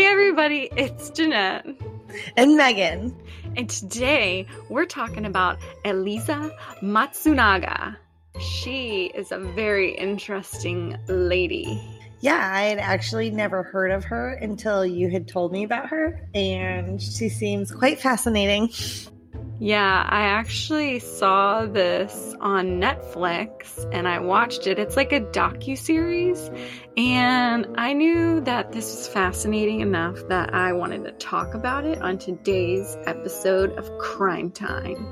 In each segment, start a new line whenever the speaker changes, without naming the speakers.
Hey, everybody, it's Jeanette.
And Megan.
And today we're talking about Elisa Matsunaga. She is a very interesting lady.
Yeah, I had actually never heard of her until you had told me about her, and she seems quite fascinating.
Yeah, I actually saw this on Netflix and I watched it. It's like a docu series, and I knew that this was fascinating enough that I wanted to talk about it on today's episode of Crime Time.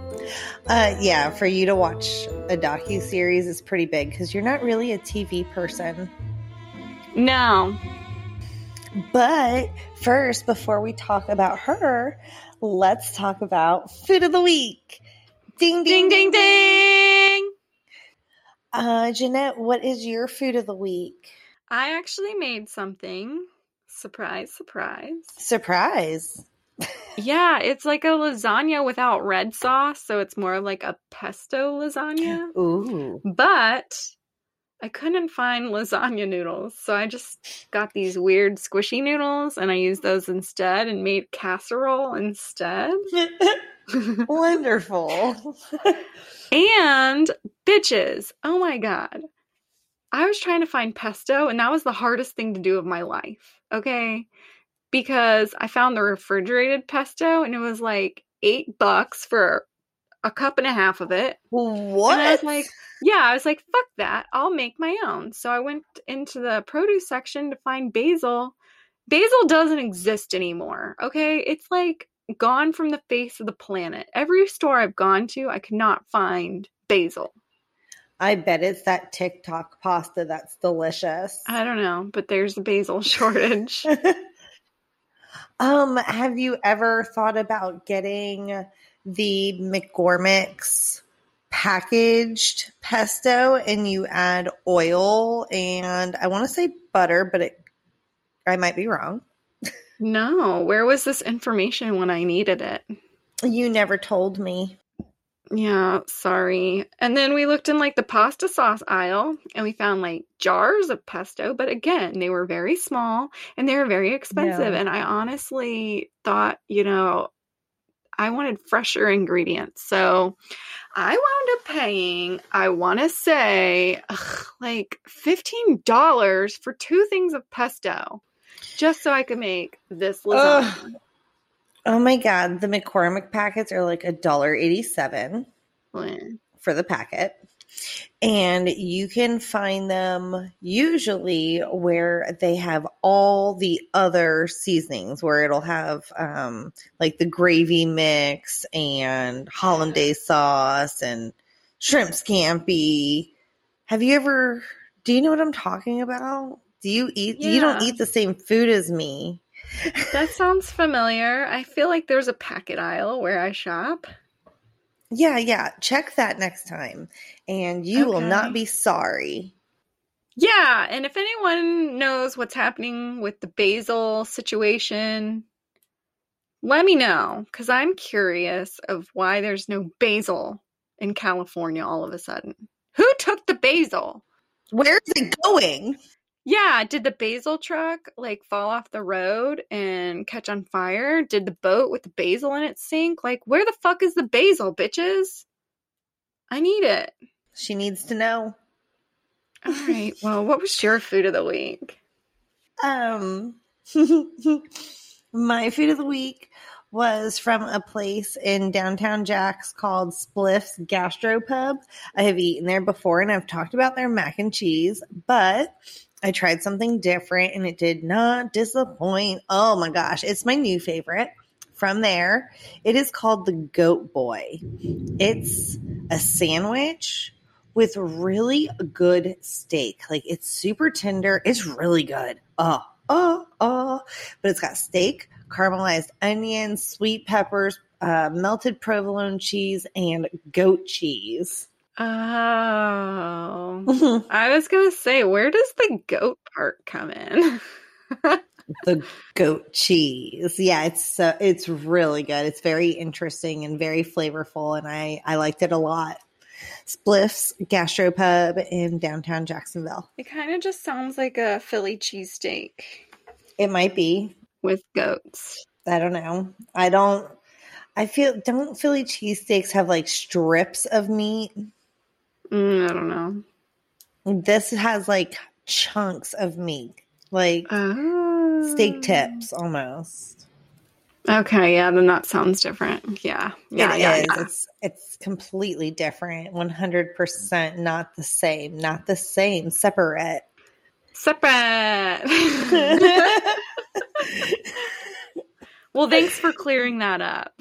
Uh, yeah, for you to watch a docu series is pretty big because you're not really a TV person.
No.
But first, before we talk about her, let's talk about food of the week. Ding,
Ding, ding, ding!
Uh, Jeanette, what is your food of the week?
I actually made something. Surprise, surprise.
Surprise.
Yeah, it's like a lasagna without red sauce, so it's more like a pesto lasagna.
Ooh.
But I couldn't find lasagna noodles, so I just got these weird squishy noodles and I used those instead and made casserole instead.
Wonderful.
and bitches, oh my god. I was trying to find pesto and that was the hardest thing to do of my life, okay? Because I found the refrigerated pesto and it was like 8 bucks for a cup and a half of it.
what?
And I was like, yeah, I was like, fuck that. I'll make my own. So I went into the produce section to find basil. Basil doesn't exist anymore. Okay. It's like gone from the face of the planet. Every store I've gone to, I could not find basil.
I bet it's that TikTok pasta that's delicious.
I don't know, but there's a basil shortage.
um, have you ever thought about getting the McCormick's packaged pesto and you add oil and I want to say butter, but it I might be wrong.
no, where was this information when I needed it?
You never told me.
Yeah, sorry. And then we looked in like the pasta sauce aisle and we found like jars of pesto, but again, they were very small and they were very expensive. And I honestly thought, you know, I wanted fresher ingredients. So I wound up paying, I want to say, ugh, like $15 for two things of pesto just so I could make this lasagna.
Ugh. Oh my god, the McCormick packets are like a dollar eighty-seven
Mm.
for the packet. And you can find them usually where they have all the other seasonings, where it'll have um, like the gravy mix and hollandaise sauce and shrimp scampi. Have you ever? Do you know what I'm talking about? Do you eat? You don't eat the same food as me.
That sounds familiar. I feel like there's a packet aisle where I shop.
Yeah, yeah. Check that next time, and you will not be sorry.
Yeah, and if anyone knows what's happening with the basil situation, let me know because I'm curious of why there's no basil in California all of a sudden. Who took the basil?
Where's it going?
Yeah, did the basil truck like fall off the road and catch on fire? Did the boat with the basil in it sink? Like, where the fuck is the basil, bitches? I need it.
She needs to know.
All right. Well, what was your food of the week?
Um, my food of the week was from a place in downtown Jacks called Spliff's Gastropub. I have eaten there before and I've talked about their mac and cheese, but I tried something different and it did not disappoint. Oh my gosh, it's my new favorite from there. It is called the Goat Boy. It's a sandwich with really good steak. Like it's super tender. It's really good. Oh, oh, oh. But it's got steak, caramelized onions, sweet peppers, uh, melted provolone cheese, and goat cheese.
Oh. I was going to say, where does the goat part come in?
the goat cheese. Yeah, it's so it's really good. It's very interesting and very flavorful, and I I liked it a lot. Spliff's Gastropub in downtown Jacksonville.
it kind of just sounds like a Philly cheesesteak.
It might be.
with goats?
I don't know. I don't. I feel don't Philly cheesesteaks have like strips of meat?
Mm, I don't know.
This has like chunks of meat, like
Oh.
steak tips almost.
Okay, yeah, then that sounds different. Yeah, yeah,
It
yeah,
is.
yeah.
It's it's completely different. One hundred percent not the same. Not the same. Separate.
Separate. well, thanks for clearing that up.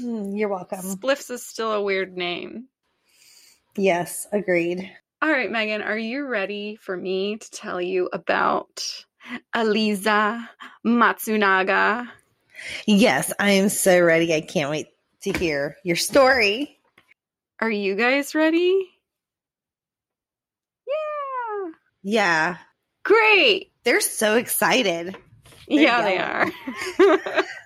You're welcome.
Spliffs is still a weird name.
Yes, agreed.
All right, Megan, are you ready for me to tell you about Aliza Matsunaga?
Yes, I am so ready. I can't wait to hear your story.
Are you guys ready? Yeah.
Yeah,
Great.
they're so excited.
yeah, they are.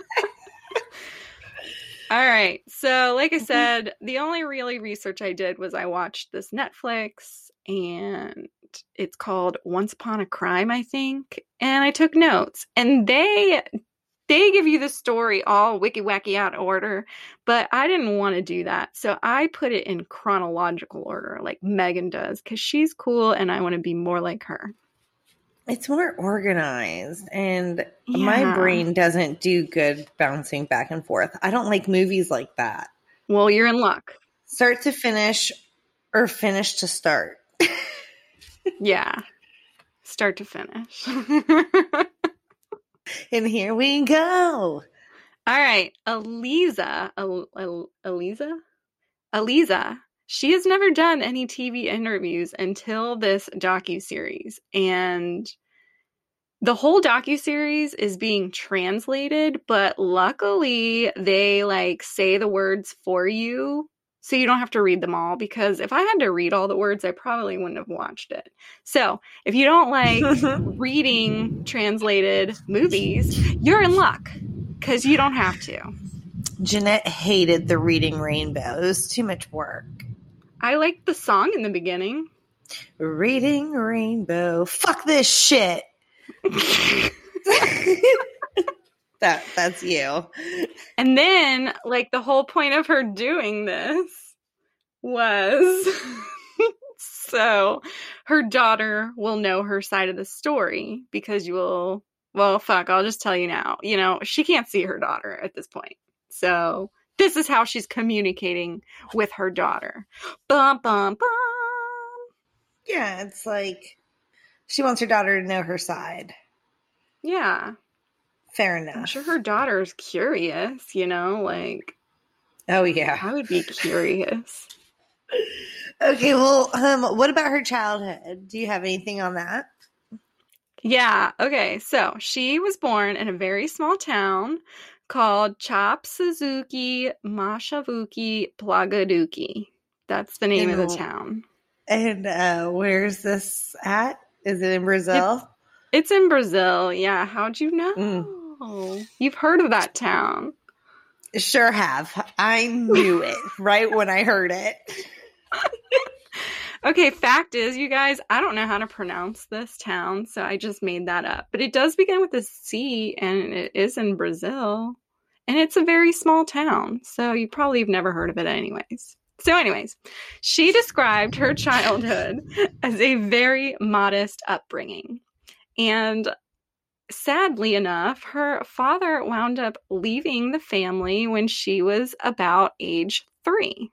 All right. So, like I mm-hmm. said, the only really research I did was I watched this Netflix and it's called Once Upon a Crime, I think. And I took notes. And they they give you the story all wiki wacky out of order, but I didn't want to do that. So I put it in chronological order, like Megan does, because she's cool and I want to be more like her.
It's more organized, and my brain doesn't do good bouncing back and forth. I don't like movies like that.
Well, you're in luck.
Start to finish or finish to start.
Yeah. Start to finish.
And here we go.
All right, Al- Aliza, Aliza. She has never done any TV interviews until this docu series, and the whole docu series is being translated. But luckily, they like say the words for you, so you don't have to read them all. Because if I had to read all the words, I probably wouldn't have watched it. So if you don't like reading translated movies, you're in luck because you don't have to.
Jeanette hated the reading rainbow. It was too much work.
I liked the song in the beginning.
Reading rainbow. Fuck this shit. that that's you.
and then, like, the whole point of her doing this was so her daughter will know her side of the story because you will, well, fuck, I'll just tell you now. You know, she can't see her daughter at this point. So this is how she's communicating with her daughter. Bum, bum, bum.
Yeah, it's like she wants her daughter to know her side.
Yeah.
Fair
I'm
enough.
sure her daughter's curious, you know, like
Oh yeah.
I would be curious.
Okay, well, um, what about her childhood? Do you have anything on that?
Yeah, okay. So she was born in a very small town called Chop Suzuki Mashavuki Plagaduki. That's the name of the town.
And uh where's this at? Is it in Brazil?
It's in Brazil. Yeah, how'd you know?
Mm.
You've heard of that town.
Sure have. I knew it right when I heard it.
Okay, fact is, you guys, I don't know how to pronounce this town, so I just made that up. But it does begin with a C, and it is in Brazil. And it's a very small town, so you probably have never heard of it, anyways. So, anyways, she described her childhood as a very modest upbringing. And sadly enough, her father wound up leaving the family when she was about age three.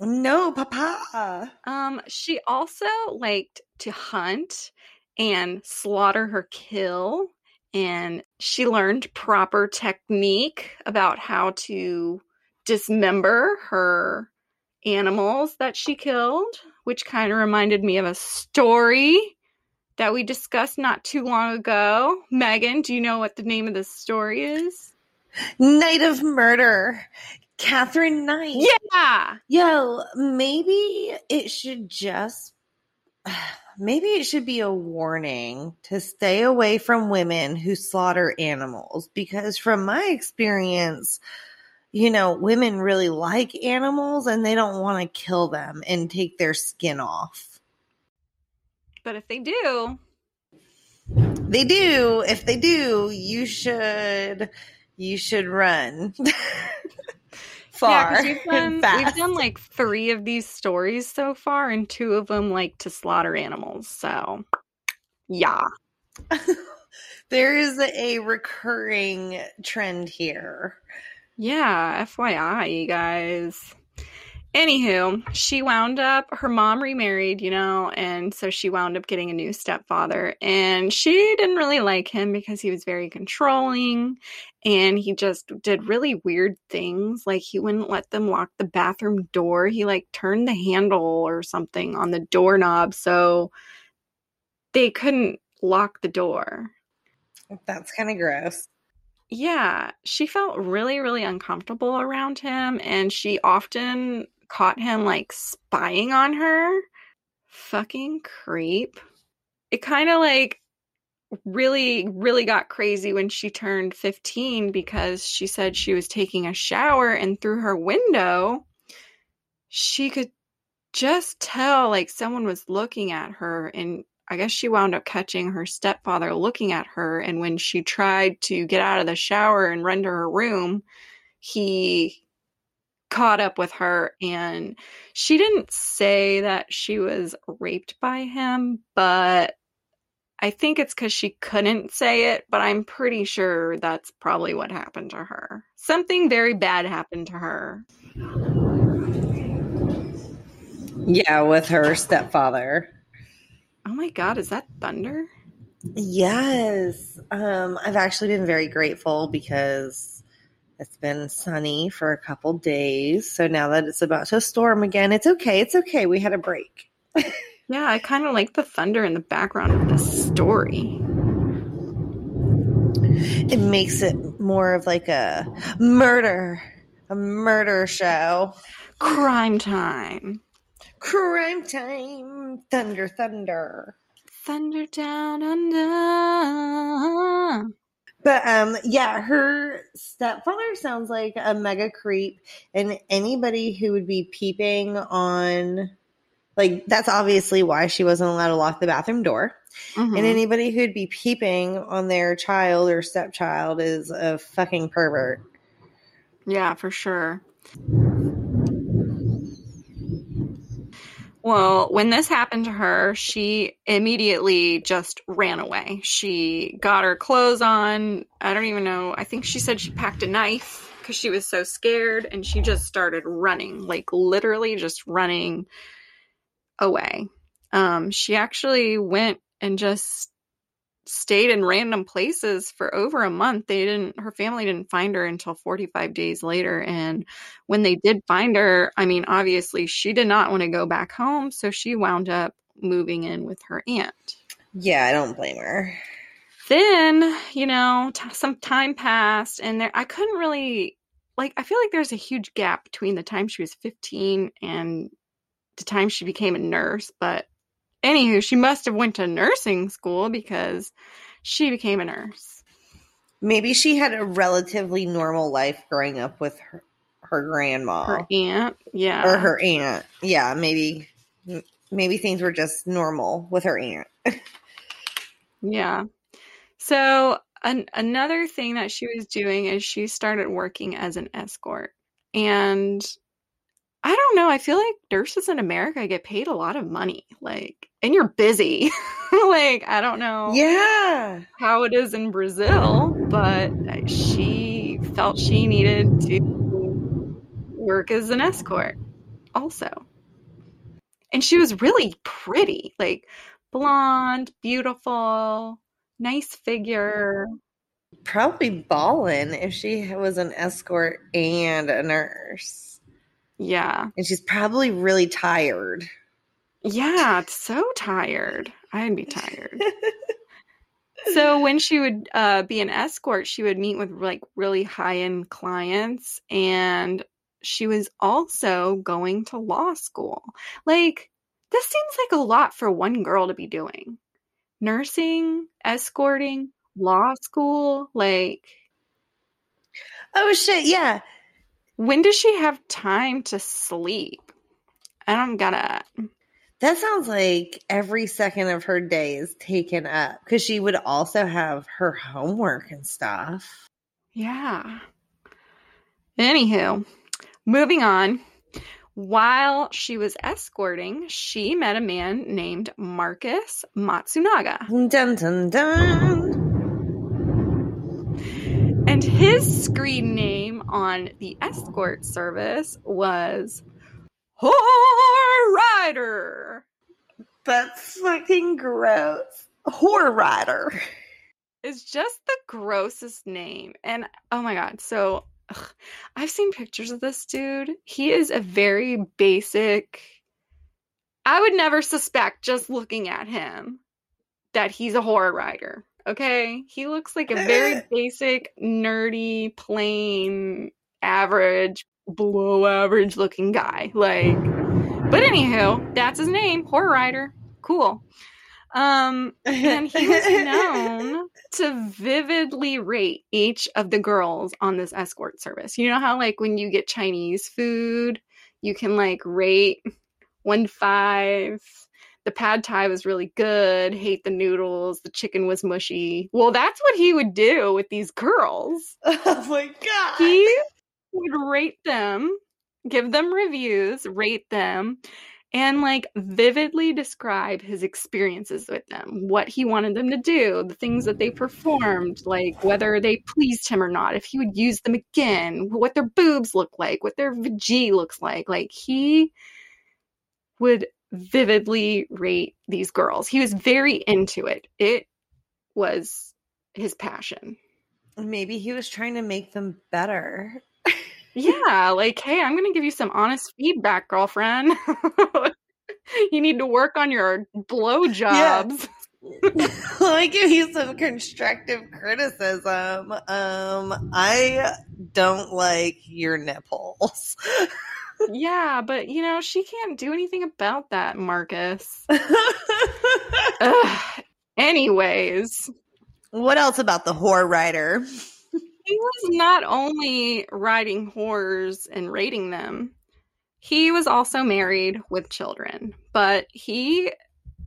No, Papa.
Um, she also liked to hunt and slaughter her kill, and she learned proper technique about how to dismember her animals that she killed, which kind of reminded me of a story that we discussed not too long ago. Megan, do you know what the name of the story is?
Night of Murder. Katherine Knight.
Yeah.
Yo, maybe it should just maybe it should be a warning to stay away from women who slaughter animals because from my experience, you know, women really like animals and they don't want to kill them and take their skin off.
But if they do,
They do. If they do, you should you should run. far.
Yeah, we've done, we've done like three of these stories so far, and two of them like to slaughter animals. So, yeah.
there is a recurring trend here.
Yeah, FYI, you guys. Anywho, she wound up, her mom remarried, you know, and so she wound up getting a new stepfather. And she didn't really like him because he was very controlling and he just did really weird things. Like he wouldn't let them lock the bathroom door. He like turned the handle or something on the doorknob so they couldn't lock the door.
That's kind of gross.
Yeah, she felt really, really uncomfortable around him, and she often caught him like spying on her. Fucking creep. It kind of like really, really got crazy when she turned 15 because she said she was taking a shower and through her window, she could just tell like someone was looking at her. And I guess she wound up catching her stepfather looking at her. And when she tried to get out of the shower and run to her room, he caught up with her and she didn't say that she was raped by him, but I think it's because she couldn't say it, but I'm pretty sure that's probably what happened to her. Something very bad happened to her.
Yeah, with her stepfather.
Oh my god, is that thunder?
Yes. Um, I've actually been very grateful because it's been sunny for a couple days. So now that it's about to storm again, it's okay. It's okay. We had a break.
yeah, I kind of like the thunder in the background of this story.
It makes it more of like a murder, a murder show.
Crime time.
Crime time. Thunder, thunder.
Thunder down under.
But um yeah, her stepfather sounds like a mega creep and anybody who would be peeping on like that's obviously why she wasn't allowed to lock the bathroom door. Mm-hmm. And anybody who'd be peeping on their child or stepchild is a fucking pervert.
Yeah, for sure. Well, when this happened to her, she immediately just ran away. She got her clothes on. I don't even know. I think she said she packed a knife because she was so scared and she just started running, like literally just running away. Um, she actually went and just stayed in random places for over a month. They didn't, her family didn't find her until 45 days later. And when they did find her, I mean, obviously she did not want to go back home. So she wound up moving in with her aunt.
Yeah, I don't blame her.
Then, you know, t- some time passed and there, I couldn't really, like, I feel like there's a huge gap between the time she was 15 and the time she became a nurse, but anywho, she must have went to nursing school because she became a nurse.
Maybe she had a relatively normal life growing up with her, her grandma,
her aunt, yeah,
or her aunt. Yeah, maybe maybe things were just normal with her aunt.
yeah. So an- another thing that she was doing is she started working as an escort, and I don't know. I feel like nurses in America get paid a lot of money. Like, and you're busy. like, I don't know.
Yeah.
How it is in Brazil, but she felt she needed to work as an escort also. And she was really pretty, like blonde, beautiful, nice figure.
Probably ballin' if she was an escort and a nurse.
Yeah.
And she's probably really tired.
Yeah, so tired. I'd be tired. so when she would uh, be an escort, she would meet with like really high end clients, and she was also going to law school. Like this seems like a lot for one girl to be doing: nursing, escorting, law school. Like,
oh shit, yeah.
When does she have time to sleep? I don't gotta.
That sounds like every second of her day is taken up because she would also have her homework and stuff.
Yeah. Anywho, moving on. While she was escorting, she met a man named Marcos Matsunaga.
Dun dun dun.
And his screen name on the escort service was Whore Rider.
That's fucking gross. Whore rider.
It's just the grossest name. And oh my god, so ugh, I've seen pictures of this dude. He is a very basic. I would never suspect just looking at him that he's a horror rider. Okay? He looks like a very basic, nerdy, plain, average, below average looking guy. Like, but anywho, that's his name, horror rider. Cool. Um, and he was known to vividly rate each of the girls on this escort service. You know how, like, when you get Chinese food, you can like rate one to five. The pad thai was really good. Hate the noodles. The chicken was mushy. Well, that's what he would do with these girls.
oh my god.
He would rate them, give them reviews, rate them, and like vividly describe his experiences with them, what he wanted them to do, the things that they performed, like whether they pleased him or not, if he would use them again, what their boobs look like, what their vg looks like. Like he would vividly rate these girls. He was very into it. It was his passion.
Maybe he was trying to make them better.
Yeah, like, hey, I'm gonna give you some honest feedback, girlfriend. you need to work on your blowjobs.
Let me give you some constructive criticism. Um, I don't like your nipples.
yeah, but you know, she can't do anything about that, Marcos. Anyways,
what else about the whore rider?
he was not only riding whores and rating them, he was also married with children. But he,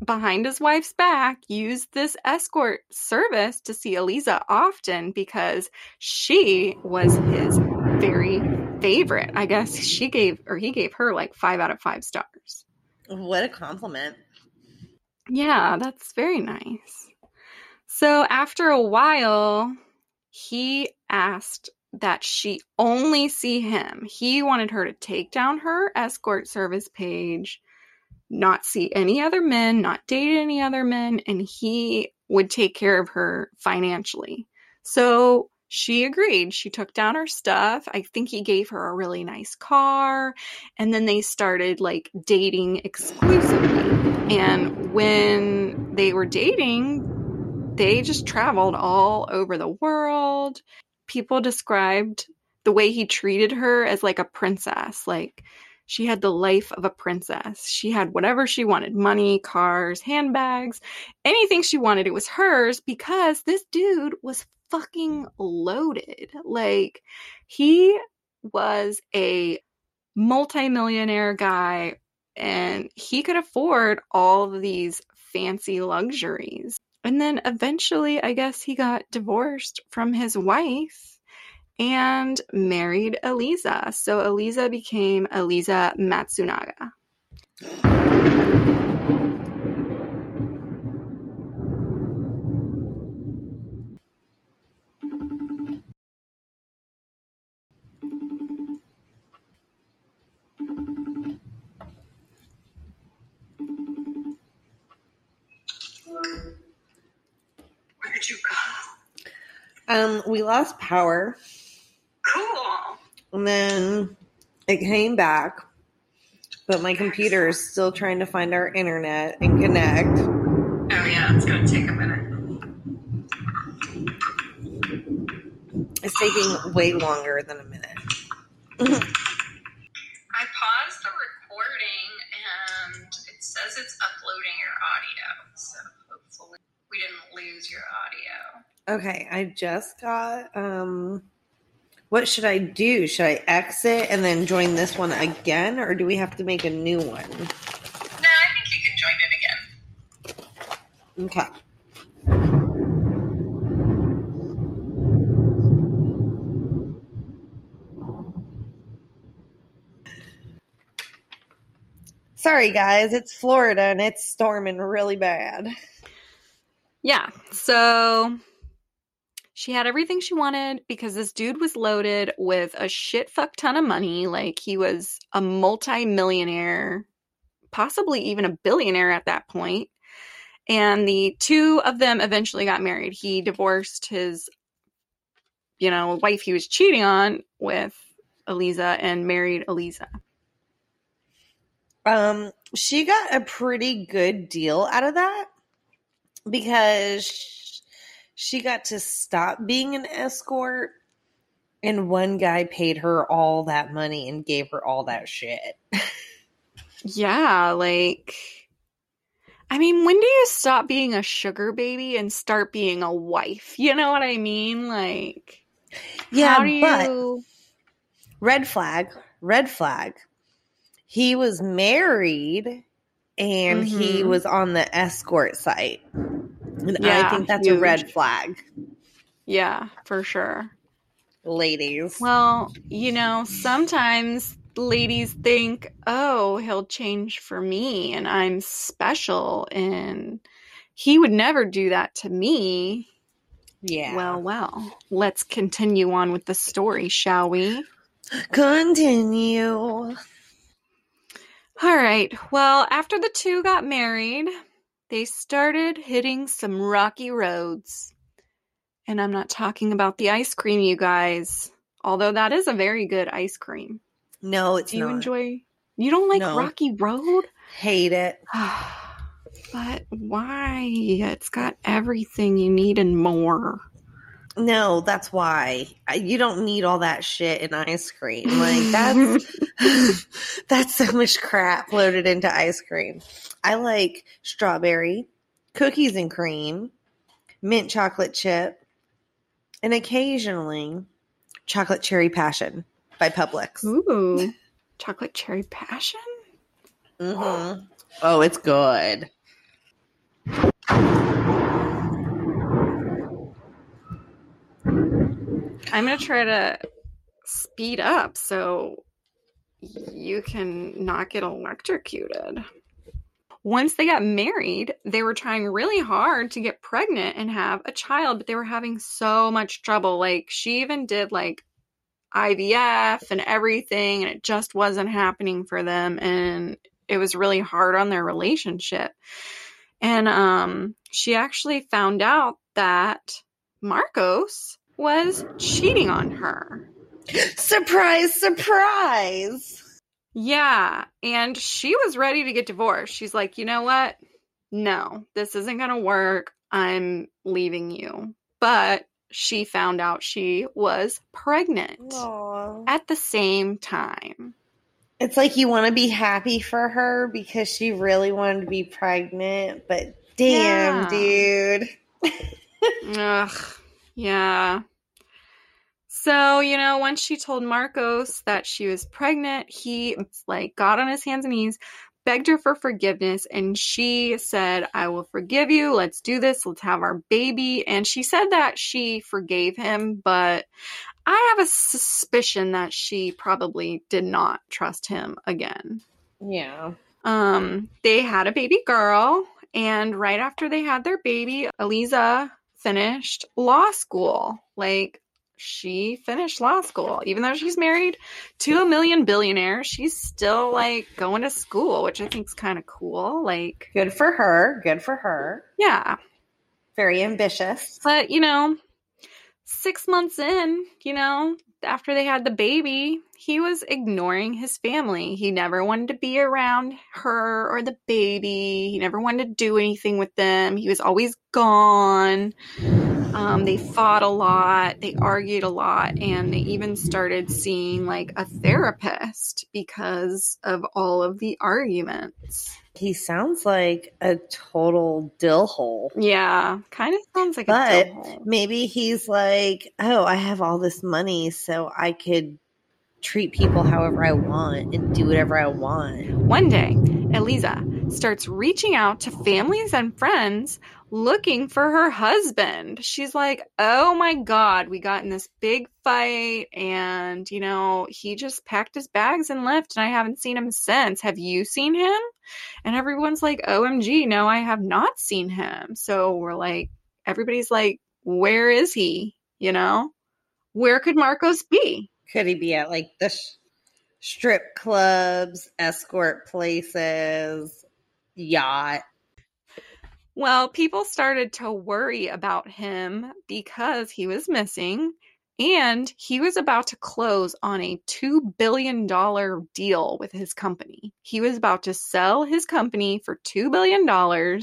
behind his wife's back, used this escort service to see Eliza often because she was his very favorite. I guess she gave, or he gave her like five out of five stars.
What a compliment.
Yeah, that's very nice. So after a while, he asked that she only see him. He wanted her to take down her escort service page, not see any other men, not date any other men, and he would take care of her financially. So she agreed. She took down her stuff. I think he gave her a really nice car. And then they started like dating exclusively. And when they were dating, they just traveled all over the world people described the way he treated her as like a princess. Like she had the life of a princess. She had whatever she wanted money, cars, handbags, anything she wanted. It was hers because this dude was fucking loaded. Like he was a multimillionaire guy and he could afford all of these fancy luxuries. And then eventually, I guess he got divorced from his wife and married Eliza. So Eliza became Eliza Matsunaga.
Um, we lost power.
Cool.
And then it came back, but my computer is still trying to find our internet and connect.
Oh yeah, it's gonna take a minute.
It's taking way longer than a minute. Okay, I just got um what should I do? Should I exit and then join this one again or do we have to make a new one?
No, I think you can join it again.
Okay. Sorry, guys. It's Florida and it's storming really bad.
Yeah. So she had everything she wanted because this dude was loaded with a shit fuck ton of money. Like he was a multi-millionaire, possibly even a billionaire at that point. And the two of them eventually got married. He divorced his, you know, wife he was cheating on with Eliza and married Eliza.
Um, she got a pretty good deal out of that because she got to stop being an escort and one guy paid her all that money and gave her all that shit.
Yeah, like I mean, when do you stop being a sugar baby and start being a wife? You know what I mean? Like
Yeah,
how do
but
you
red flag, red flag. He was married and he
Mhm.
was on the escort site. And I think that's a red flag,
Yeah, for sure.
ladies.
Well, you know, sometimes ladies think, "Oh, he'll change for me and I'm special and he would never do that to me."
yeah.
Well, well. Let's continue on with the story, shall we?
continue.
All right. Well, after the two got married, they started hitting some rocky roads. And I'm not talking about the ice cream, you guys. Although that is a very good ice cream.
No, it's
Do you
not.
enjoy? You don't like
No.
Rocky Road?
Hate it.
but why? It's got everything you need and more.
No, that's why you don't need all that shit in ice cream. Like that's that's so much crap loaded into ice cream. I like strawberry, cookies and cream, mint chocolate chip, and occasionally chocolate cherry passion by Publix.
Ooh, chocolate cherry passion.
Mm-hmm. Oh, it's good.
I'm gonna try to speed up so you can not get electrocuted. Once they got married, they were trying really hard to get pregnant and have a child, but they were having so much trouble. Like, she even did like IVF and everything, and it just wasn't happening for them. And it was really hard on their relationship. And um, she actually found out that Marcos was cheating on her.
Surprise, surprise.
Yeah. And she was ready to get divorced. She's like, you know what? No, this isn't going to work. I'm leaving you. But she found out she was pregnant
Aw.
at the same time.
It's like you want to be happy for her because she really wanted to be pregnant, but damn,
Yeah.
dude.
Ugh. Yeah. So, you know, once she told Marcos that she was pregnant, he like got on his hands and knees, begged her for forgiveness, and she said, I will forgive you. Let's do this. Let's have our baby. And she said that she forgave him, but I have a suspicion that she probably did not trust him again.
Yeah.
Um, they had a baby girl, and right after they had their baby, Eliza finished law school. Like she finished law school, even though she's married to a million billionaire. She's still like going to school, which I think is kind of cool. Like,
Good for her. Good for her.
yeah,
Very ambitious.
but you know, six months in, you know, after they had the baby, he was ignoring his family. He never wanted to be around her or the baby. He never wanted to do anything with them. He was always gone. Um, they fought a lot, they argued a lot, and they even started seeing like a therapist because of all of the arguments.
He sounds like a total dill hole.
Yeah, kind of sounds like
But maybe he's like, oh, I have all this money, so I could treat people however I want and do whatever I want.
One day, Eliza starts reaching out to families and friends looking for her husband. She's like, Oh my God, we got in this big fight, and you know, he just packed his bags and left, and I haven't seen him since. Have you seen him? And everyone's like, OMG, no, I have not seen him. So we're like, everybody's like, Where is he? You know, where could Marcos be?
Could he be at like the sh- strip clubs, escort places, yacht?
Well, people started to worry about him because he was missing and he was about to close on a $2 billion deal with his company. He was about to sell his company for $2 billion.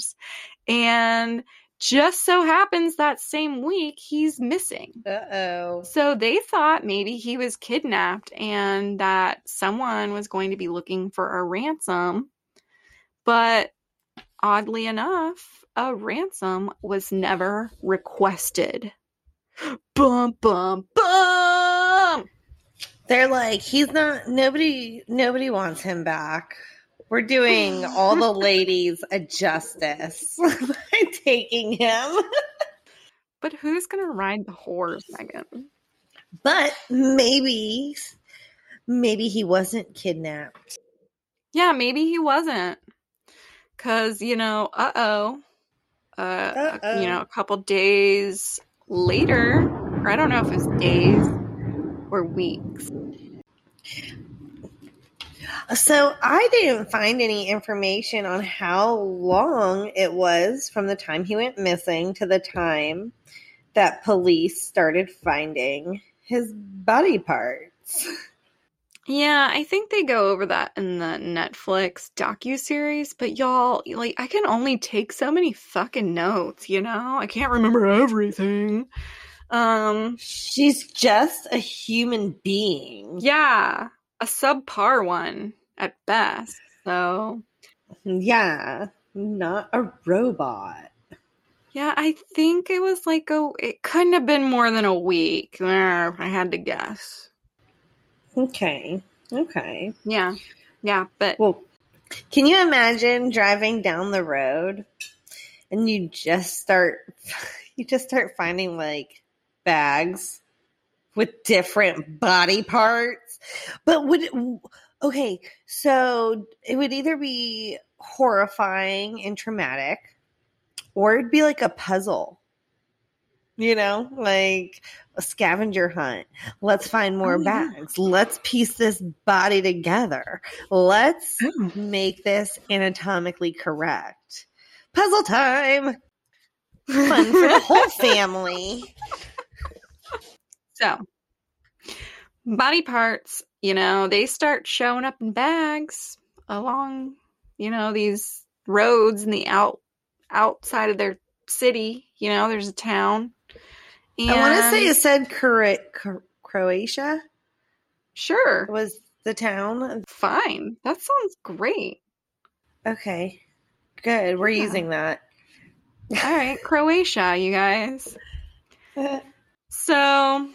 And just so happens that same week he's missing.
Uh oh.
So they thought maybe he was kidnapped and that someone was going to be looking for a ransom. But oddly enough, a ransom was never requested. Bum, bum, bum!
They're like, he's not, nobody, nobody wants him back. We're doing all the ladies a justice by taking him.
But who's going to ride the horse, Megan?
But maybe, maybe he wasn't kidnapped.
Yeah, maybe he wasn't. Because, you know, uh oh. Uh,
Uh-oh.
you know, a couple days later, or I don't know if it's days or weeks.
So I didn't find any information on how long it was from the time he went missing to the time that police started finding his body parts.
Yeah, I think they go over that in the Netflix docu series, but y'all, like I can only take so many fucking notes, you know? I can't remember everything. Um,
She's just a human being.
yeah, a subpar one at best. So,
Yeah, not a robot.
yeah, I think it was like a it couldn't have been more than a week. I had to guess.
Okay. Okay.
Yeah. Yeah, but
Well, can you imagine driving down the road and you just start you just start finding like bags with different body parts? But would it, okay, so it would either be horrifying and traumatic or it'd be like a puzzle. You know, like a scavenger hunt. Let's find more
Oh, yeah.
bags. Let's piece this body together. Let's
Oh.
make this anatomically correct. Puzzle time. Fun for the whole family.
So, body parts, you know, they start showing up in bags along, you know, these roads in the out outside of their city. You know, there's a town. And
I want to say it said Cro- Cro- Croatia
sure,
was the town.
fine. That sounds great.
Okay, good. We're
Yeah.
using that.
All right, Croatia, you guys. So,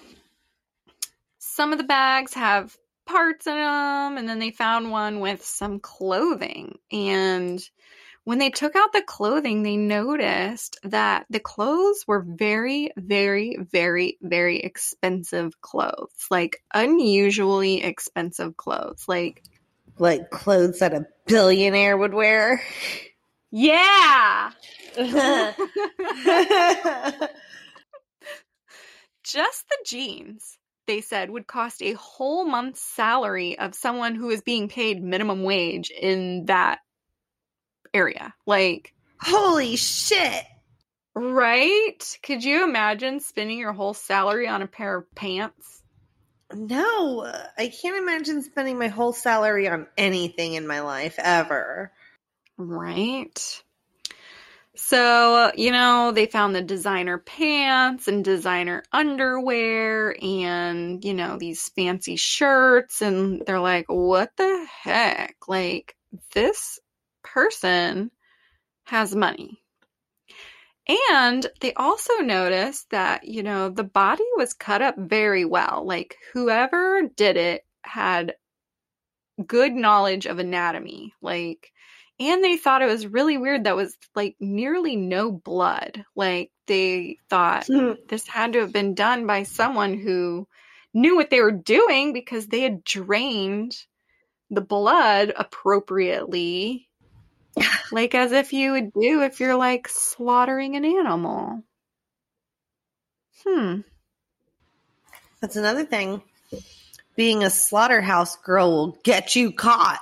some of the bags have parts in them, and then they found one with some clothing. And when they took out the clothing, they noticed that the clothes were very, very, very, very expensive clothes like unusually expensive clothes. Like,
like clothes that a billionaire would wear.
yeah! Just the jeans, they said, would cost a whole month's salary of someone who is being paid minimum wage in that area. Like,
Holy shit.
right? Could you imagine spending your whole salary on a pair of pants?
No, I can't imagine spending my whole salary on anything in my life ever.
Right. So, you know, they found the designer pants and designer underwear and, you know, these fancy shirts. And they're like, what the heck? Like, this person has money. And they also noticed that, you know, the body was cut up very well. Like, whoever did it had good knowledge of anatomy. Like, And they thought it was really weird that was like nearly no blood. Like they thought hmm. this had to have been done by someone who knew what they were doing because they had drained the blood appropriately. Like as if you would do if you're like slaughtering an animal. Hmm.
That's another thing. Being a slaughterhouse girl will get you caught.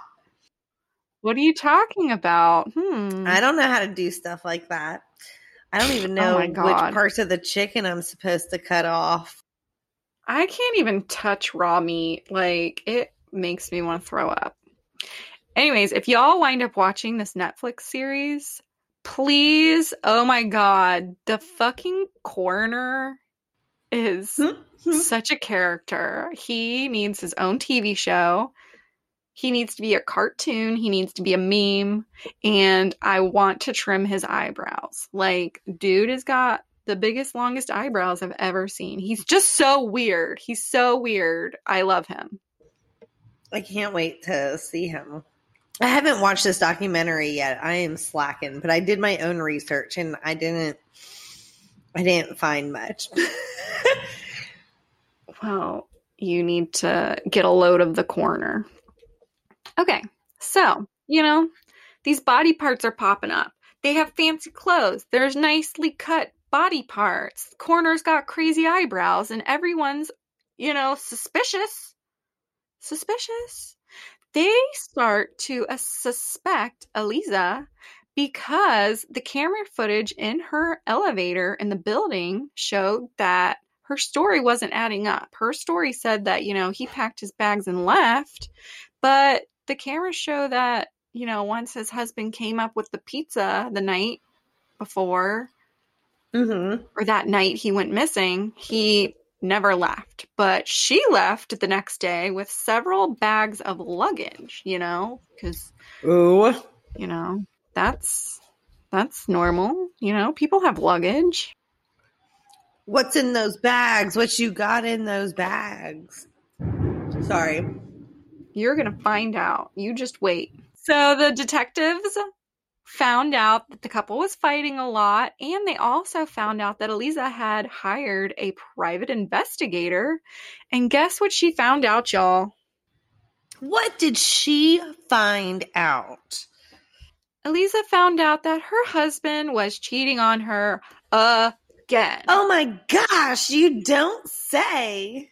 What are you talking about? Hmm.
I don't know how to do stuff like that. I don't even
Oh
know
my
which parts of the chicken I'm supposed to cut off.
I can't even touch raw meat. Like it makes me want to throw up. Anyways, if y'all wind up watching this Netflix series, please, oh my god, the fucking coroner is
Hmm?
such a character. He needs his own TV show. He needs to be a cartoon. He needs to be a meme. And I want to trim his eyebrows. Like, dude has got the biggest, longest eyebrows I've ever seen. He's just so weird. He's so weird. I love him.
I can't wait to see him. I haven't watched this documentary yet. I am slacking, but I did my own research and I didn't I didn't find much.
Well, you need to get a load of the corner. Okay, so, you know, these body parts are popping up. They have fancy clothes. There's nicely cut body parts. Coroner's got crazy eyebrows, and everyone's, you know, suspicious. Suspicious. They start to uh, suspect Eliza because the camera footage in her elevator in the building showed that her story wasn't adding up. Her story said that, you know, he packed his bags and left, but the cameras show that, you know, once his husband came up with the pizza the night before,
mm-hmm.
or that night he went missing, he never left. But she left the next day with several bags of luggage, you know, because,
Ooh.
you know, that's that's normal. You know, people have luggage.
What's in those bags? What you got in those bags? Sorry.
You're going to find out. You just wait. So the detectives found out that the couple was fighting a lot, and they also found out that Eliza had hired a private investigator. And guess what she found out, y'all?
What did she find out?
Eliza found out that her husband was cheating on her again.
Oh my gosh, you don't say.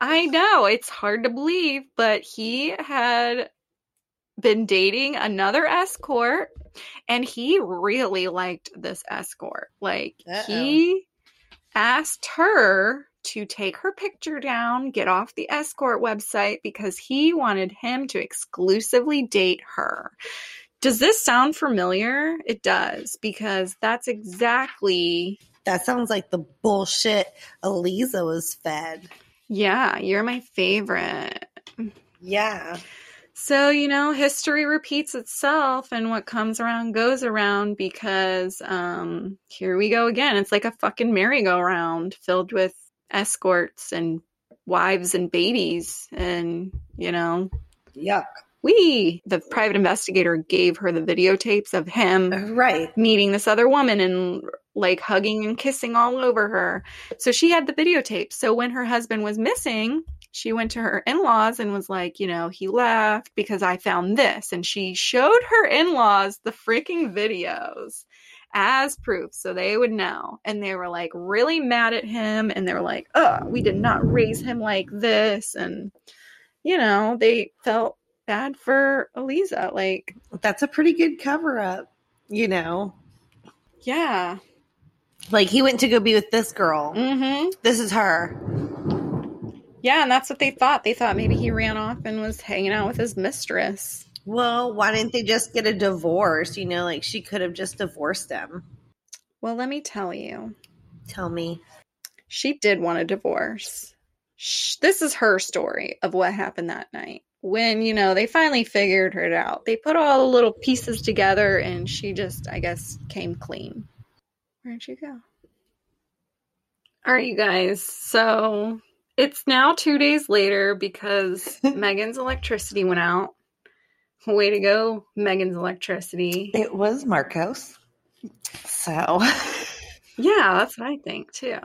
I know it's hard to believe, but he had been dating another escort and he really liked this escort. Like
Uh-oh.
he asked her to take her picture down, get off the escort website because he wanted him to exclusively date her. Does this sound familiar? It does because that's exactly
That sounds like the bullshit Eliza was fed.
yeah, you're my favorite.
Yeah.
So, you know, history repeats itself and what comes around goes around because um here we go again. It's like a fucking merry-go-round filled with escorts and wives and babies and, you know,
Yuck.
we the private investigator gave her the videotapes of him
Right.
meeting this other woman and like hugging and kissing all over her. So she had the videotapes. So when her husband was missing, she went to her in laws and was like, you know, he left because I found this. And she showed her in laws the freaking videos as proof so they would know. And they were like really mad at him. And they were like, oh, we did not raise him like this. And, you know, they felt bad for Eliza. Like,
That's a pretty good cover up, you know.
yeah.
Like he went to go be with this girl.
Mm-hmm.
This is her.
Yeah, and that's what they thought. They thought maybe he ran off and was hanging out with his mistress.
Well, why didn't they just get a divorce? You know, like she could have just divorced him.
Well, let me tell you,
Tell me.
she did want a divorce. Sh- This is her story of what happened that night. When, you know, they finally figured it out. They put all the little pieces together and she just, I guess, came clean. Where'd you go? All right, you guys. So it's now two days later because Megan's electricity went out. Way to go, Megan's electricity.
It was Marcos. So,
yeah, that's what I think too.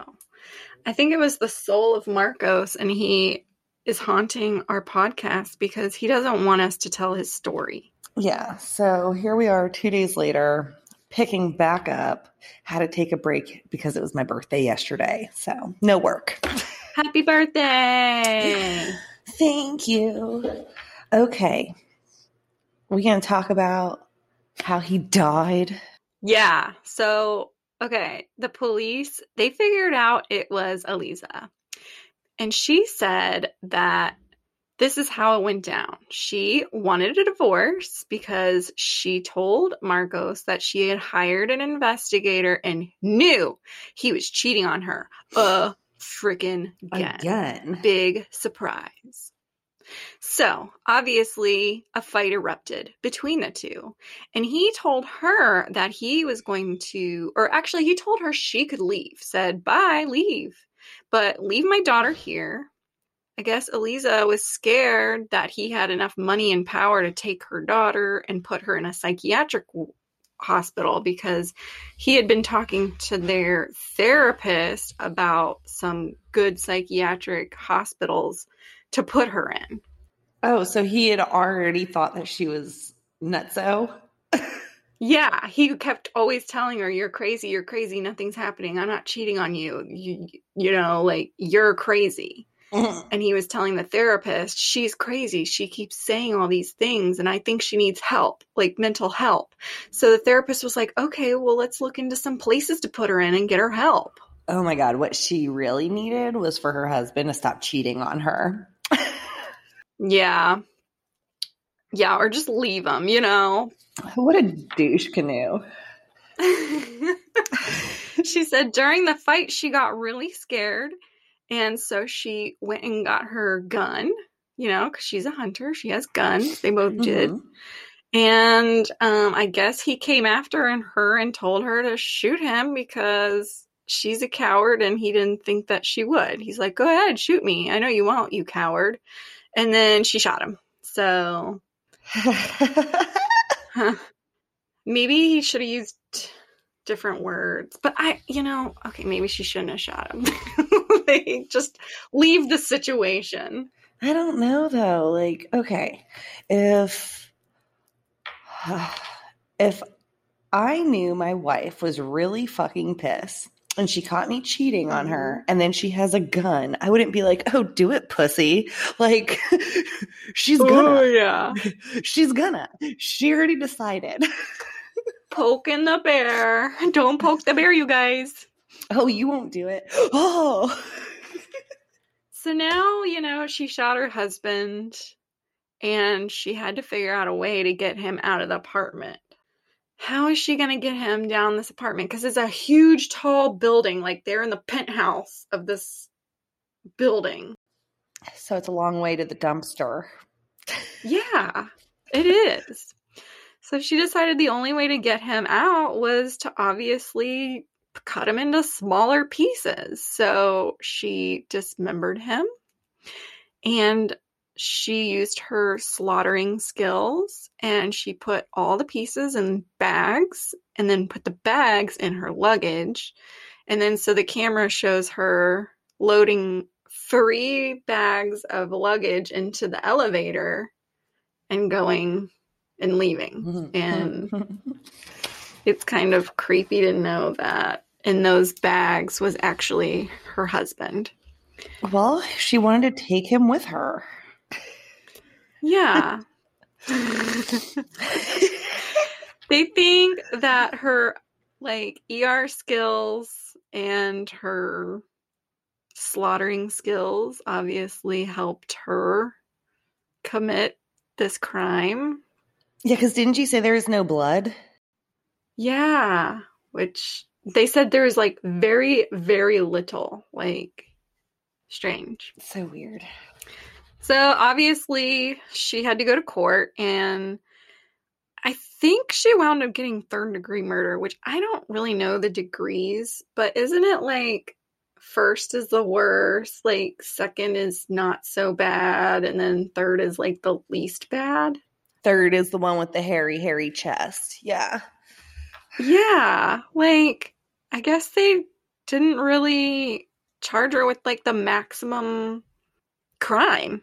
I think it was the soul of Marcos, and he is haunting our podcast because he doesn't want us to tell his story.
Yeah. So here we are two days later, picking back up. Had to take a break because it was my birthday yesterday. So no work.
Happy birthday.
Thank you. Okay. We're going to talk about how he died.
Yeah. So, okay. The police, they figured out it was Eliza. And she said that this is how it went down. She wanted a divorce because she told Marcos that she had hired an investigator and knew he was cheating on her. Uh, freaking again.
Again.
Big surprise. So, obviously, a fight erupted between the two. And he told her that he was going to, or actually, he told her she could leave, said, Bye, leave. But leave my daughter here. I guess Eliza was scared that he had enough money and power to take her daughter and put her in a psychiatric hospital because he had been talking to their therapist about some good psychiatric hospitals to put her in.
Oh, so he had already thought that she was nutso?
yeah, he kept always telling her, You're crazy, you're crazy, nothing's happening, I'm not cheating on you. You, you know, like, you're crazy. And he was telling the therapist, she's crazy. She keeps saying all these things, and I think she needs help, like mental help. So the therapist was like, okay, well, let's look into some places to put her in and get her help.
Oh my God. What she really needed was for her husband to stop cheating on her.
yeah. Yeah, or just leave him, you know?
What a douche canoe.
she said during the fight, she got really scared and so she went and got her gun, you know, because she's a hunter. She has guns. They both did. Mm-hmm. And um, I guess he came after and her and told her to shoot him because she's a coward and he didn't think that she would. He's like, go ahead, shoot me. I know you won't, you coward. And then she shot him. So huh. maybe he should have used different words. But I, you know, okay, maybe she shouldn't have shot him. they just leave the situation.
I don't know though. Like, okay, if if I knew my wife was really fucking pissed and she caught me cheating on her mm-hmm. and then she has a gun, I wouldn't be like, "Oh, do it, pussy." Like she's gonna.
Oh, yeah.
She's gonna. She already decided.
Poking the bear. Don't poke the bear, you guys.
Oh, you won't do it. Oh.
so now, you know, she shot her husband and she had to figure out a way to get him out of the apartment. How is she going to get him down this apartment? Because it's a huge, tall building. Like they're in the penthouse of this building.
So it's a long way to the dumpster.
yeah, it is. So she decided the only way to get him out was to obviously cut him into smaller pieces. So she dismembered him and she used her slaughtering skills and she put all the pieces in bags and then put the bags in her luggage. And then so the camera shows her loading three bags of luggage into the elevator and going and leaving. Mm-hmm. And it's kind of creepy to know that in those bags was actually her husband.
Well, she wanted to take him with her.
Yeah. they think that her like ER skills and her slaughtering skills obviously helped her commit this crime.
Yeah, because didn't you say there is no blood?
Yeah, which they said there was like very, very little. Like, strange.
So weird.
So obviously, she had to go to court, and I think she wound up getting third degree murder, which I don't really know the degrees, but isn't it like first is the worst, like second is not so bad, and then third is like the least bad?
Third is the one with the hairy, hairy chest. Yeah.
Yeah. Like, I guess they didn't really charge her with like the maximum crime.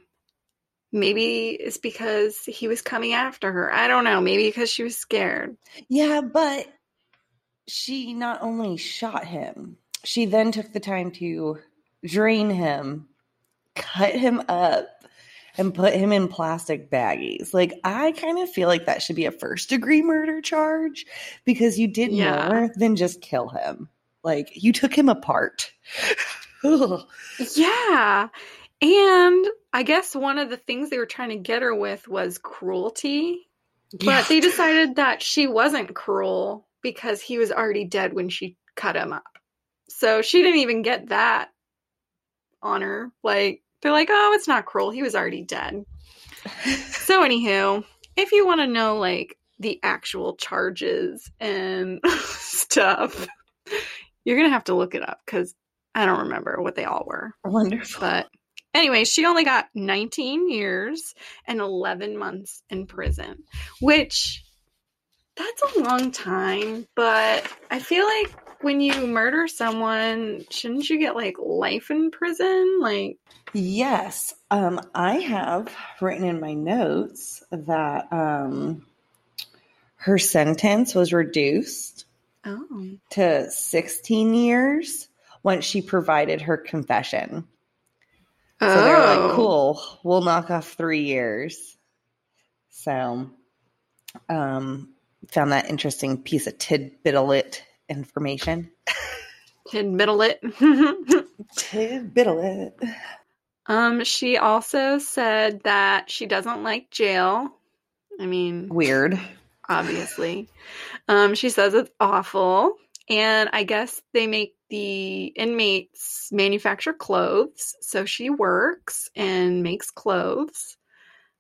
Maybe it's because he was coming after her. I don't know. Maybe because she was scared.
Yeah, but she not only shot him, she then took the time to drain him, cut him up, and put him in plastic baggies. Like, I kind of feel like that should be a first degree murder charge because you did
Yeah.
more than just kill him. Like, you took him apart.
Yeah. And I guess one of the things they were trying to get her with was cruelty. But they decided that she wasn't cruel because he was already dead when she cut him up. So she didn't even get that honor. Like, they're like, oh, it's not cruel. He was already dead. So, anywho, if you want to know, like, the actual charges and stuff, you're going to have to look it up because I don't remember what they all were.
Wonderful.
But anyway, she only got 19 years and 11 months in prison, which that's a long time. But I feel like when you murder someone, shouldn't you get like life in prison? Like,
Yes. Um, I have written in my notes that um, her sentence was reduced
oh,
to 16 years once she provided her confession. So they were
Oh.
like, cool, we'll knock off three years. So, um, found that interesting piece of tidbitlet information.
Did middle it.
Tidbitlet.
um, she also said that she doesn't like jail. I mean,
Weird.
obviously. Um, she says it's awful. And I guess they make the inmates manufacture clothes. So she works and makes clothes.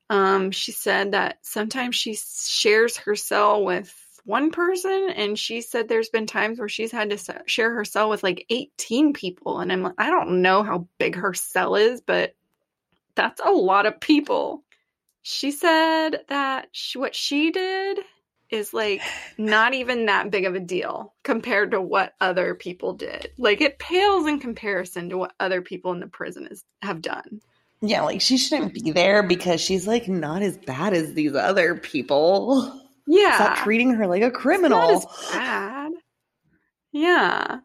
Um, she said that sometimes she shares her cell with one person, and she said there's been times where she's had to share her cell with like 18 people. And I'm like, I don't know how big her cell is, but that's a lot of people. She said that she, what she did is like not even that big of a deal compared to what other people did. Like it pales in comparison to what other people in the prison is, have done.
Yeah, like she shouldn't be there because she's like not as bad as these other people.
Yeah.
Stop treating her like a criminal.
bad. Yeah.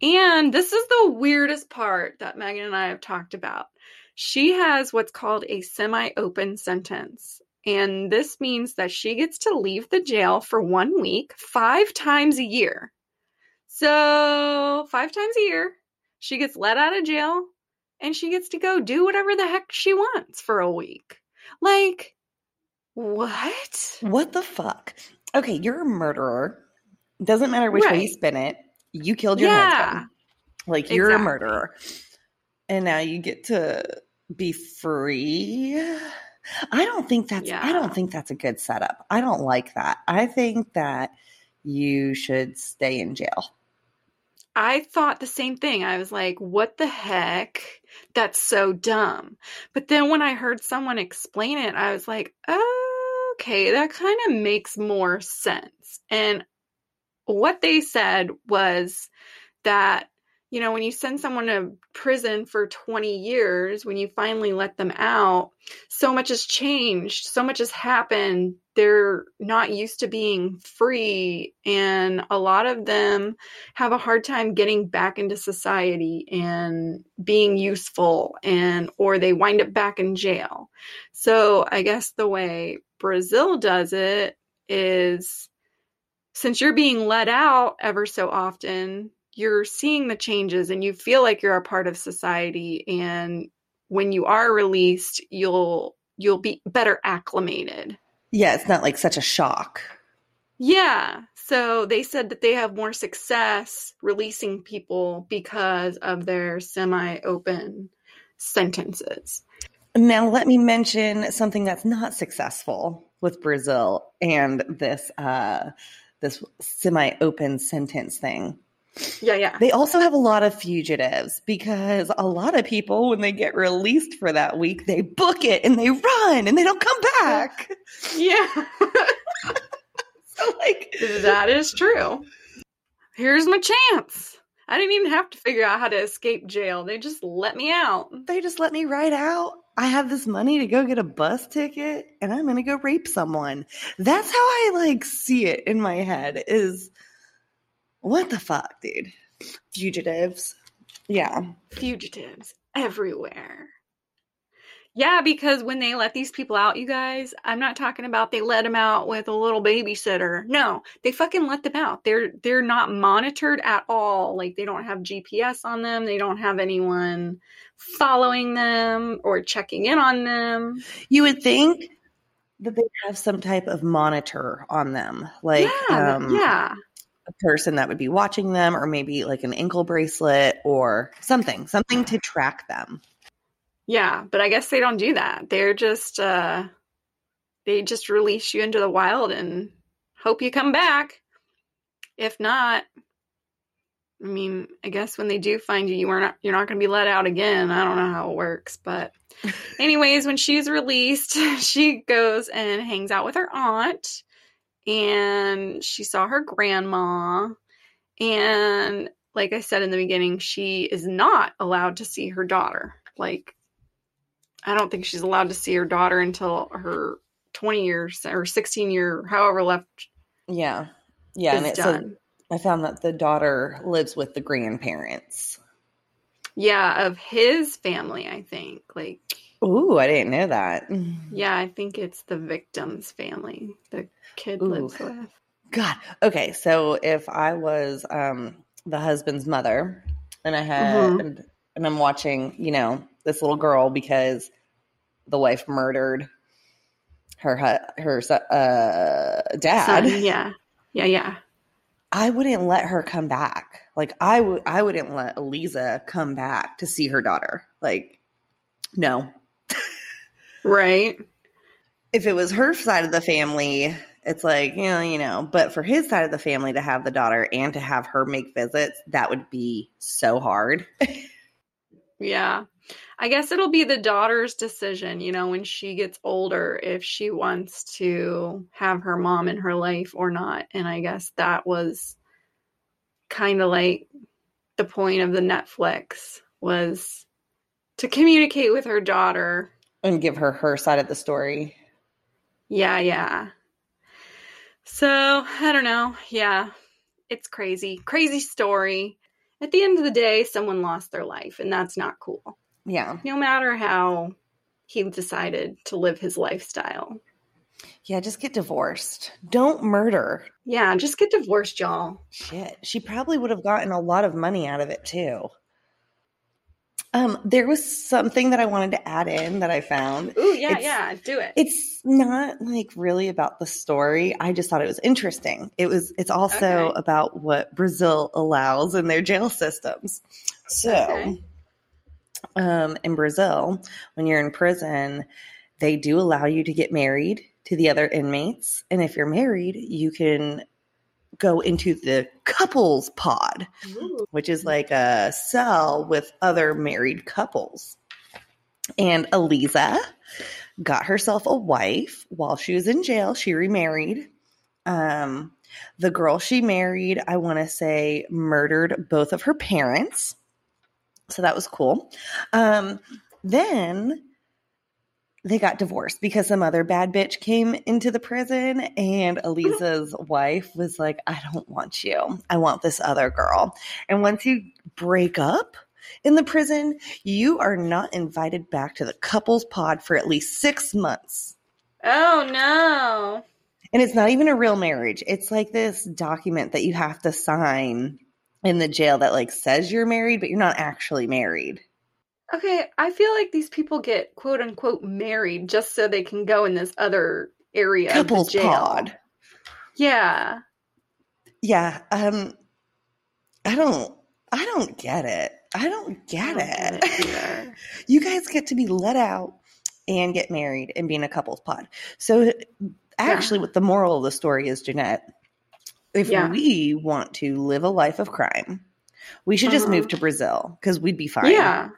And this is the weirdest part that Megan and I have talked about. She has what's called a semi open sentence. And this means that she gets to leave the jail for one week, five times a year. So, five times a year, she gets let out of jail and she gets to go do whatever the heck she wants for a week. Like, what?
What the fuck? Okay, you're a murderer. Doesn't matter which way you spin it. You killed your
Yeah.
husband. Like you're a murderer. And now you get to be free. I don't think that's I don't think that's a good setup. I don't like that. I think that you should stay in jail.
I thought the same thing. I was like, what the heck? That's so dumb. But then when I heard someone explain it, I was like, okay, that kind of makes more sense. And what they said was that, you know, when you send someone to prison for 20 years, when you finally let them out, so much has changed, so much has happened. They're not used to being free. And a lot of them have a hard time getting back into society and being useful and or they wind up back in jail. So I guess the way Brazil does it is since you're being let out ever so often, you're seeing the changes and you feel like you're a part of society and when you are released, you'll you'll be better acclimated.
Yeah, it's not like such a shock.
Yeah. So they said that they have more success releasing people because of their semi open sentences.
Now, let me mention something that's not successful with Brazil and this uh, this semi-open sentence thing.
Yeah, yeah.
They also have a lot of fugitives because a lot of people, when they get released for that week, they book it and they run and they don't come back.
Yeah.
So, like,
that is true. Here's my chance. I didn't even have to figure out how to escape jail. They just let me out.
they just let me ride out. I have this money to go get a bus ticket and I'm going to go rape someone. That's how I like see it in my head is what the fuck, dude? Fugitives. Yeah.
Fugitives everywhere. Yeah, because when they let these people out, you guys, I'm not talking about they let them out with a little babysitter. No, they fucking let them out. They're they're not monitored at all. Like they don't have GPS on them. They don't have anyone following them or checking in on them.
You would think that they have some type of monitor on them. Like
yeah,
um
yeah.
a person that would be watching them or maybe like an ankle bracelet or something, something to track them.
Yeah, but I guess they don't do that. They're just uh they just release you into the wild and hope you come back. If not, I mean, I guess when they do find you, you are not you're not going to be let out again. I don't know how it works, but anyways, when she's released, she goes and hangs out with her aunt and she saw her grandma and like I said in the beginning, she is not allowed to see her daughter. Like I don't think she's allowed to see her daughter until her 20 years or 16 year, however left
Yeah. Yeah. And
is
it said,
done.
I found that the daughter lives with the grandparents.
Yeah, of his family, I think. Like,
Ooh, I didn't know that.
yeah, I think it's the victim's family the kid
Ooh.
lives with.
God. Okay. So if I was um, the husband's mother and I had,
Mhm.
and, and I'm watching, you know, this little girl because the wife murdered her, her uh, dad.
Son, yeah. Yeah, yeah.
I wouldn't let her come back. Like I would, I wouldn't let Eliza come back to see her daughter. Like, no.
Right.
If it was her side of the family, it's like, you know, you know, but for his side of the family to have the daughter and to have her make visits, that would be so hard.
Yeah. I guess it'll be the daughter's decision, you know, when she gets older, if she wants to have her mom in her life or not. And I guess that was kind of like the point of the Netflix was to communicate with her daughter.
and give her her side of the story.
Yeah, yeah. So, I don't know. Yeah. It's crazy. Crazy story. At the end of the day, someone lost their life, and that's not cool.
Yeah.
no matter how he decided to live his lifestyle.
Yeah, just get divorced. Don't murder.
Yeah, just get divorced, y'all.
Shit. She probably would have gotten a lot of money out of it too. Um, there was something that I wanted to add in that I found.
Ooh, yeah,
It's-
yeah, do it.
It's not like really about the story. I just thought it was interesting. It was it's also
Okay.
about what Brazil allows in their jail systems. So
Okay.
um in Brazil, when you're in prison, they do allow you to get married to the other inmates. And if you're married, you can go into the couples pod
Ooh.
which is like a cell with other married couples. And Eliza got herself a wife while she was in jail. She remarried. Um, the girl she married, I want to say, murdered both of her parents. So that was cool. Um, then they got divorced because some other bad bitch came into the prison, and Eliza's wife was like, I don't want you. I want this other girl. And once you break up in the prison, you are not invited back to the couples pod for at least six months.
Oh no.
And it's not even a real marriage. It's like this document that you have to sign in the jail that like says you're married, but you're not actually married.
Okay, I feel like these people get quote unquote married just so they can go in this other area
Couples
of the jail.
pod.
Yeah.
Yeah. Um I don't I don't get it. I don't get
I
it.
don't get it
you guys get to be let out and get married and be in a couples pod. So actually what the moral of the story is, Jeanette, if
Yeah.
we want to live a life of crime, we should just
Uh-huh.
move to Brazil because we'd be fine.
Yeah.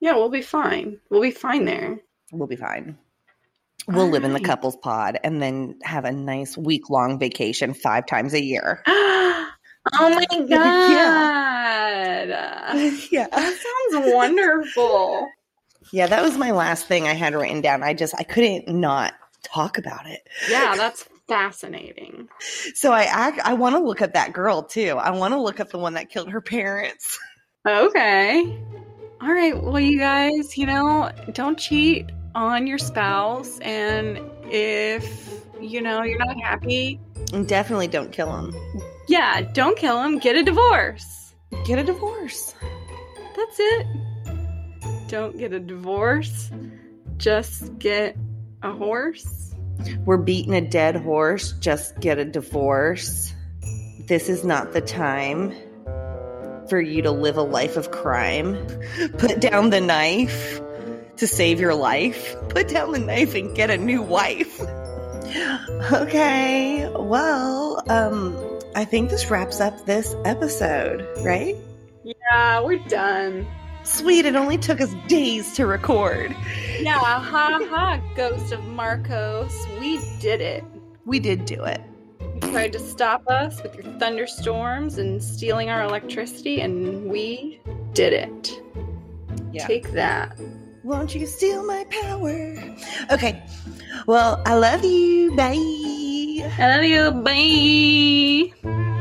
Yeah, we'll be fine. We'll be fine there.
We'll be fine. We'll live in the couples pod and then have a nice week long vacation five times a year.
oh my god.
yeah.
That sounds wonderful.
Yeah, that was my last thing I had written down. I just I couldn't not talk about it.
Yeah, that's fascinating.
So I act I want to look up that girl too. I want to look up the one that killed her parents.
Okay. All right. Well, you guys, you know, don't cheat on your spouse. And if, you know, you're not happy,
And definitely don't kill him.
yeah, don't kill him. Get a divorce.
Get a divorce.
That's it. Don't get a divorce. Just get a horse.
We're beating a dead horse. Just get a divorce. This is not the time for you to live a life of crime. Put down the knife to save your life. Put down the knife and get a new wife. Okay, well, um, I think this wraps up this episode, right?
Yeah, we're done.
Sweet, it only took us days to record.
Yeah, ha ha, Ghost of Marcos. We did it.
We did do it.
You tried to stop us with your thunderstorms and stealing our electricity, and we did it.
Yeah.
Take that.
Won't you steal my power? Okay. Well, I love you. Bye.
I love you. Bye.